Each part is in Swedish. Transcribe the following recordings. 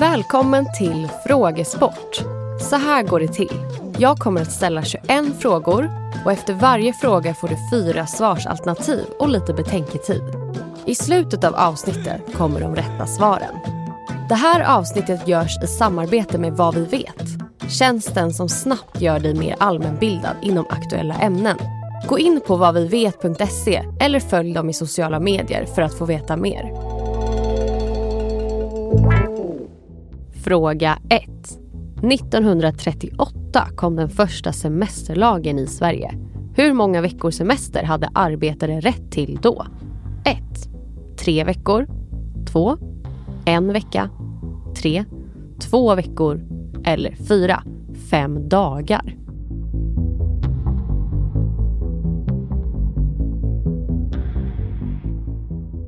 Välkommen till Frågesport. Så här går det till. Jag kommer att ställa 21 frågor och efter varje fråga får du fyra svarsalternativ och lite betänketid. I slutet av avsnittet kommer de rätta svaren. Det här avsnittet görs i samarbete med Vad vi vet. Tjänsten som snabbt gör dig mer allmänbildad inom aktuella ämnen. Gå in på vadvivet.se eller följ dem i sociala medier för att få veta mer. Fråga 1. 1938 kom den första semesterlagen i Sverige. Hur många veckors semester hade arbetare rätt till då? 1. Tre veckor. 2. En vecka. 3. Två veckor. Eller 4. Fem dagar.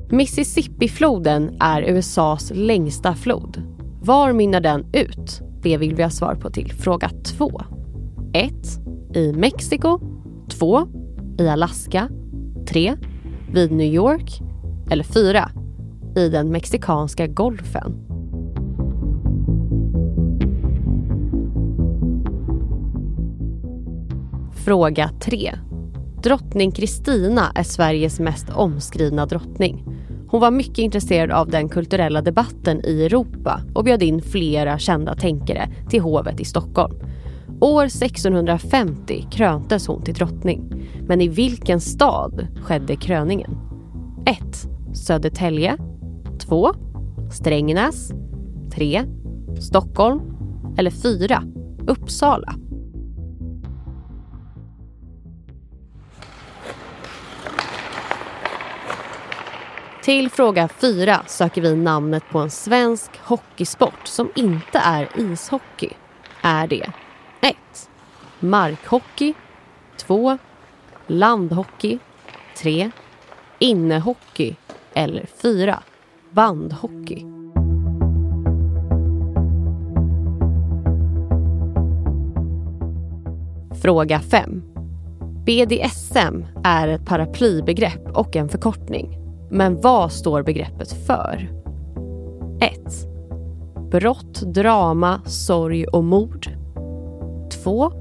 Mississippifloden är USAs längsta flod. Var mynnar den ut? Det vill vi ha svar på till fråga 2. 1. I Mexiko. 2. I Alaska. 3. Vid New York. Eller 4. I den mexikanska golfen. Fråga 3. Drottning Kristina är Sveriges mest omskrivna drottning. Hon var mycket intresserad av den kulturella debatten i Europa och bjöd in flera kända tänkare till hovet i Stockholm. År 1650 kröntes hon till drottning. Men i vilken stad skedde kröningen? 1. Södertälje 2. Strängnäs 3. Stockholm eller 4. Uppsala. Till fråga 4 söker vi namnet på en svensk hockeysport som inte är ishockey. Är det 1. Markhockey 2. Landhockey 3. Innehockey eller 4. Bandhockey. Fråga 5. BDSM är ett paraplybegrepp och en förkortning. Men vad står begreppet för? 1. Brott, drama, sorg och mord. 2.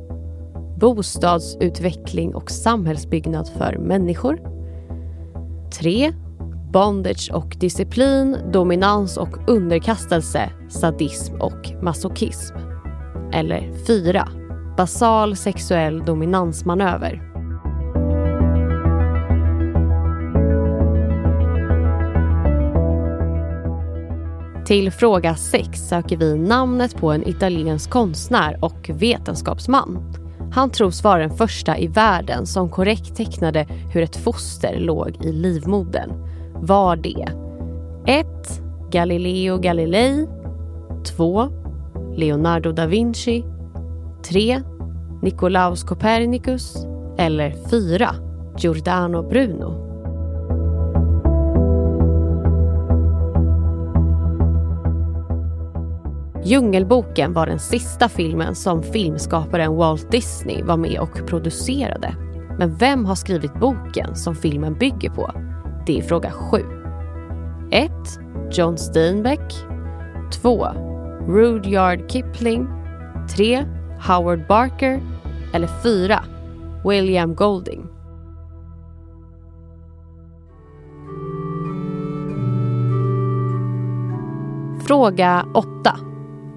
Bostadsutveckling och samhällsbyggnad för människor. 3. Bondage och disciplin, dominans och underkastelse, sadism och masochism. Eller 4. Basal sexuell dominansmanöver. Till fråga 6 söker vi namnet på en italiensk konstnär och vetenskapsman. Han tros vara den första i världen som korrekt tecknade hur ett foster låg i livmodern. Var det 1. Galileo Galilei 2. Leonardo da Vinci 3. Nicolaus Copernicus eller 4. Giordano Bruno. Djungelboken var den sista filmen som filmskaparen Walt Disney var med och producerade. Men vem har skrivit boken som filmen bygger på? Det är fråga 7. 1. John Steinbeck 2. Rudyard Kipling 3. Howard Barker eller 4. William Golding. Fråga 8.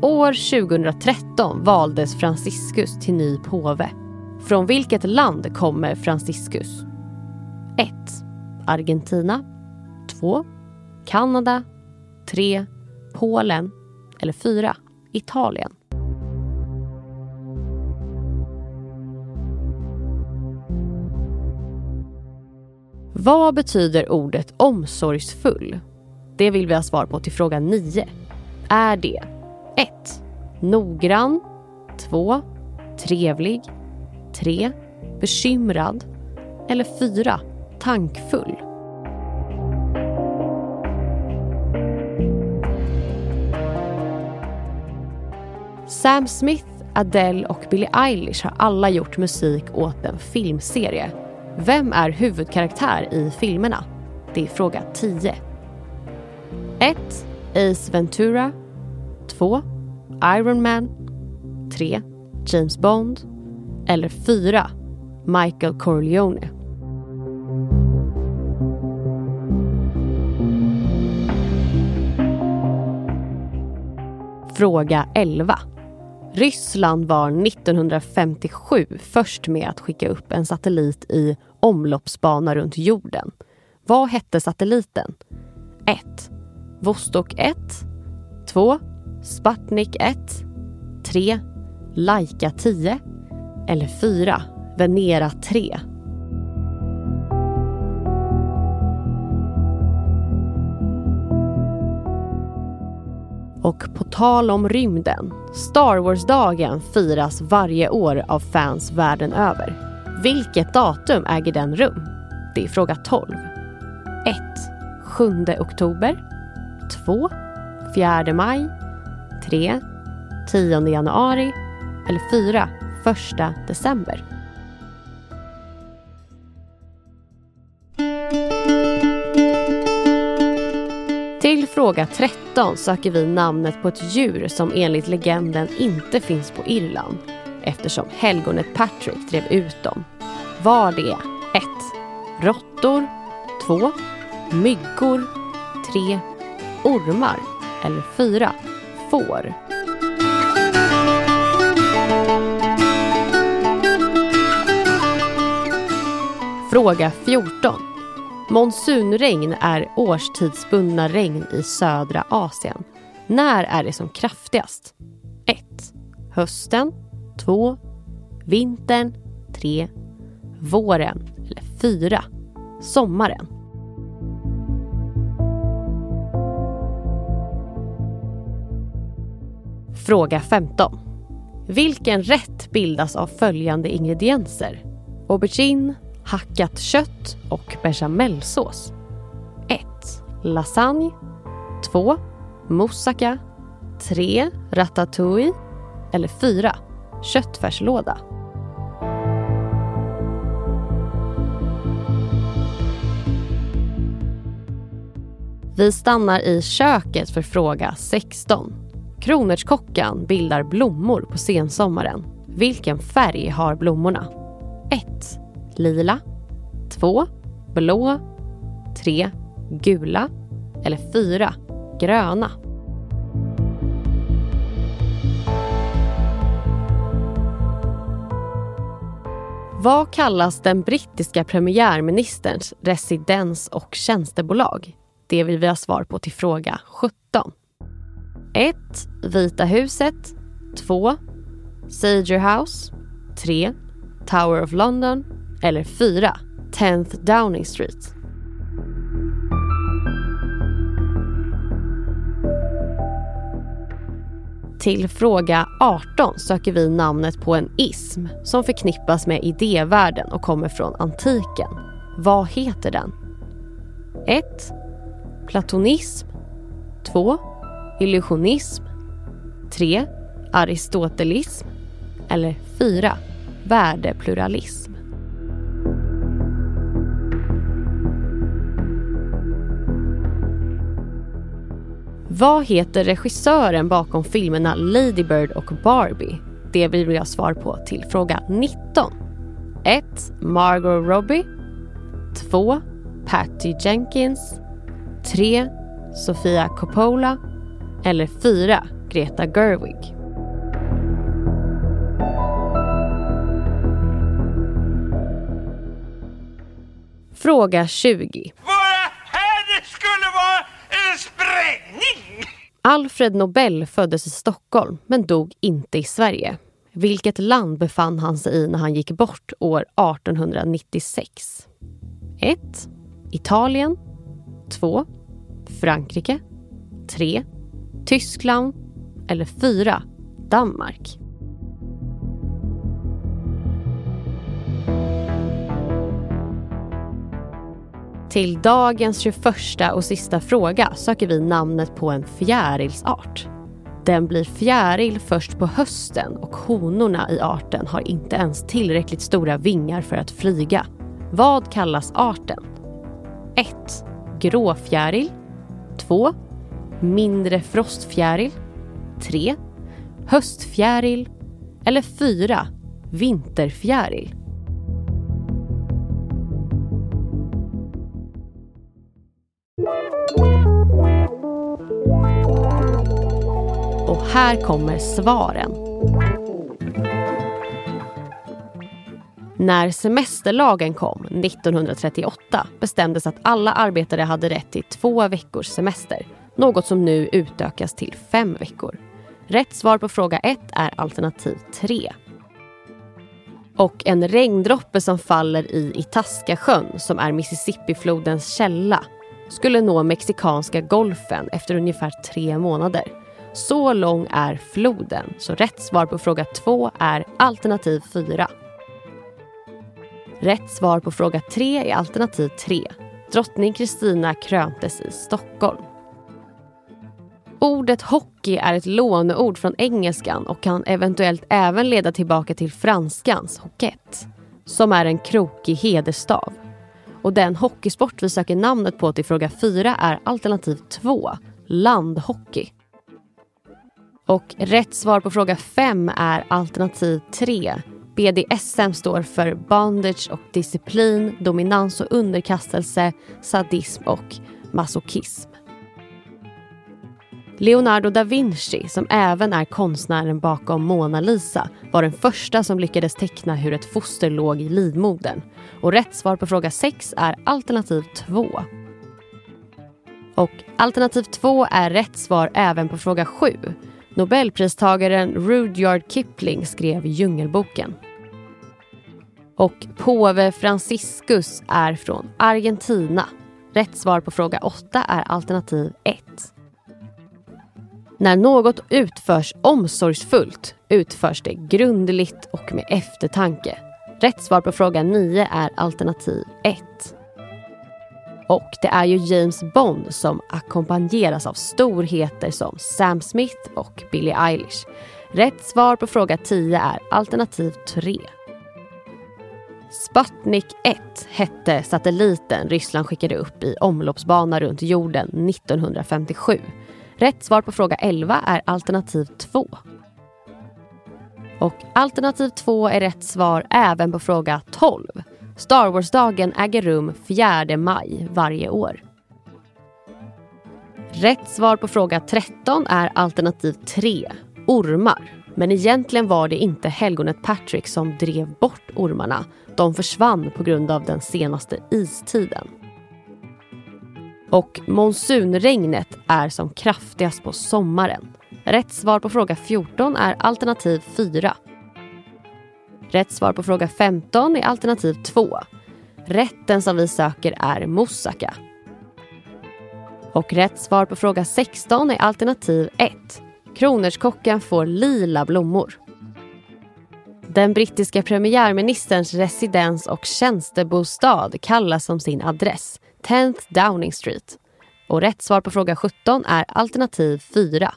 År 2013 valdes Franciscus till ny påve. Från vilket land kommer Franciscus? 1. Argentina 2. Kanada 3. Polen eller 4. Italien. Vad betyder ordet omsorgsfull? Det vill vi ha svar på till fråga 9. Är det 1. Noggrann 2. Trevlig 3. Bekymrad eller 4. Tankfull? Sam Smith, Adele och Billie Eilish har alla gjort musik åt en filmserie. Vem är huvudkaraktär i filmerna? Det är fråga 10. 1. Ace Ventura 2. Iron Man 3. James Bond eller 4. Michael Corleone. Fråga 11. Ryssland var 1957 först med att skicka upp en satellit i omloppsbana runt jorden. Vad hette satelliten? 1. Vostok 1 2. Sputnik 1 3. Laika 10 eller 4. Venera 3. Och på tal om rymden, Star Wars-dagen firas varje år av fans världen över. Vilket datum äger den rum? Det är fråga 12. 1. 7 oktober 2. 4 maj 3. 10 januari eller 4. 1 december. Till fråga 13 söker vi namnet på ett djur som enligt legenden inte finns på Irland eftersom helgonet Patrick drev ut dem. Var det 1. Råttor 2. Myggor 3. Ormar eller 4. Får. Fråga 14. Monsunregn är årstidsbundna regn i södra Asien. När är det som kraftigast? 1. Hösten 2. Vintern 3. Våren eller 4. Sommaren. Fråga 15. Vilken rätt bildas av följande ingredienser? Aubergine, hackat kött och bechamelsås. 1. Lasagne 2. Moussaka 3. Ratatouille eller 4. Köttfärslåda. Vi stannar i köket för fråga 16. Kronärtskockan bildar blommor på sensommaren. Vilken färg har blommorna? 1. Lila 2. Blå 3. Gula eller 4. Gröna. Vad kallas den brittiska premiärministerns residens och tjänstebolag? Det vill vi ha svar på till fråga 17. 1. Vita huset 2. Sager House 3. Tower of London eller 4. 10th Downing Street. Till fråga 18 söker vi namnet på en ism som förknippas med idévärlden och kommer från antiken. Vad heter den? 1. Platonism 2. Illusionism 3. Aristotelism eller 4. Värdepluralism. Vad heter regissören bakom filmerna Lady Bird och Barbie? Det vill jag svar på till fråga 19. 1. Margot Robbie 2. Patty Jenkins 3. Sofia Coppola eller 4. Greta Gerwig. Fråga 20. Våra här det skulle vara en sprängning! Alfred Nobel föddes i Stockholm men dog inte i Sverige. Vilket land befann han sig i när han gick bort år 1896? 1. Italien 2. Frankrike 3. Tyskland eller 4. Danmark. Till dagens 21 och sista fråga söker vi namnet på en fjärilsart. Den blir fjäril först på hösten och honorna i arten har inte ens tillräckligt stora vingar för att flyga. Vad kallas arten? 1. Gråfjäril 2. Mindre frostfjäril 3. Höstfjäril eller 4. Vinterfjäril. Och här kommer svaren. När semesterlagen kom 1938 bestämdes att alla arbetare hade rätt till två veckors semester. Något som nu utökas till fem veckor. Rätt svar på fråga 1 är alternativ 3. Och en regndroppe som faller i Itascasjön, som är Mississippiflodens källa, skulle nå Mexikanska golfen efter ungefär tre månader. Så lång är floden, så rätt svar på fråga 2 är alternativ 4. Rätt svar på fråga 3 är alternativ 3. Drottning Kristina kröntes i Stockholm. Ordet hockey är ett låneord från engelskan och kan eventuellt även leda tillbaka till franskans hockett, som är en krokig hederstav. Och den hockeysport vi söker namnet på till fråga 4 är alternativ 2, landhockey. Och rätt svar på fråga 5 är alternativ 3, BDSM står för bondage och disciplin, dominans och underkastelse, sadism och masochism. Leonardo da Vinci, som även är konstnären bakom Mona Lisa, var den första som lyckades teckna hur ett foster låg i livmodern. Och rätt svar på fråga 6 är alternativ 2. Och alternativ 2 är rätt svar även på fråga 7. Nobelpristagaren Rudyard Kipling skrev Djungelboken. Och påve Franciscus är från Argentina. Rätt svar på fråga 8 är alternativ 1. När något utförs omsorgsfullt utförs det grundligt och med eftertanke. Rätt svar på fråga 9 är alternativ 1. Och det är ju James Bond som ackompanjeras av storheter som Sam Smith och Billie Eilish. Rätt svar på fråga 10 är alternativ 3. Sputnik 1 hette satelliten Ryssland skickade upp i omloppsbana runt jorden 1957. Rätt svar på fråga 11 är alternativ 2. Och alternativ 2 är rätt svar även på fråga 12. Star Wars-dagen äger rum 4 maj varje år. Rätt svar på fråga 13 är alternativ 3, ormar. Men egentligen var det inte helgonet Patrick som drev bort ormarna. De försvann på grund av den senaste istiden. Och monsunregnet är som kraftigast på sommaren. Rätt svar på fråga 14 är alternativ 4. Rätt svar på fråga 15 är alternativ 2. Rätten som vi söker är moussaka. Och rätt svar på fråga 16 är alternativ 1. Kronärtskockan får lila blommor. Den brittiska premiärministerns residens och tjänstebostad kallas som sin adress 10th Downing Street. Och rätt svar på fråga 17 är alternativ 4.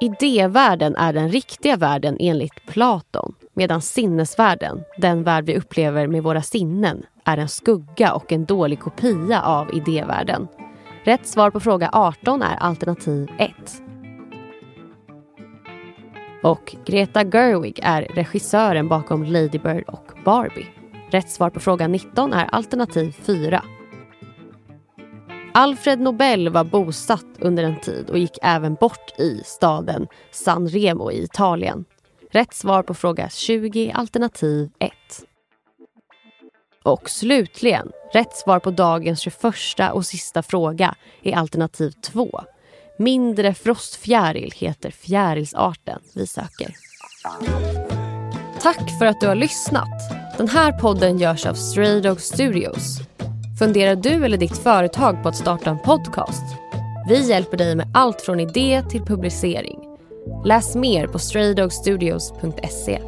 Idévärlden är den riktiga världen enligt Platon medan sinnesvärlden, den värld vi upplever med våra sinnen, är en skugga och en dålig kopia av idévärlden. Rätt svar på fråga 18 är alternativ 1. Och Greta Gerwig är regissören bakom Lady Bird och Barbie. Rätt svar på fråga 19 är alternativ 4. Alfred Nobel var bosatt under en tid och gick även bort i staden San Remo i Italien. Rätt svar på fråga 20 alternativ 1. Och slutligen, rätt svar på dagens 21 och sista fråga är alternativ 2. Mindre frostfjäril heter fjärilsarten vi söker. Tack för att du har lyssnat. Den här podden görs av Stray Dog Studios. Funderar du eller ditt företag på att starta en podcast? Vi hjälper dig med allt från idé till publicering. Läs mer på straydogstudios.se.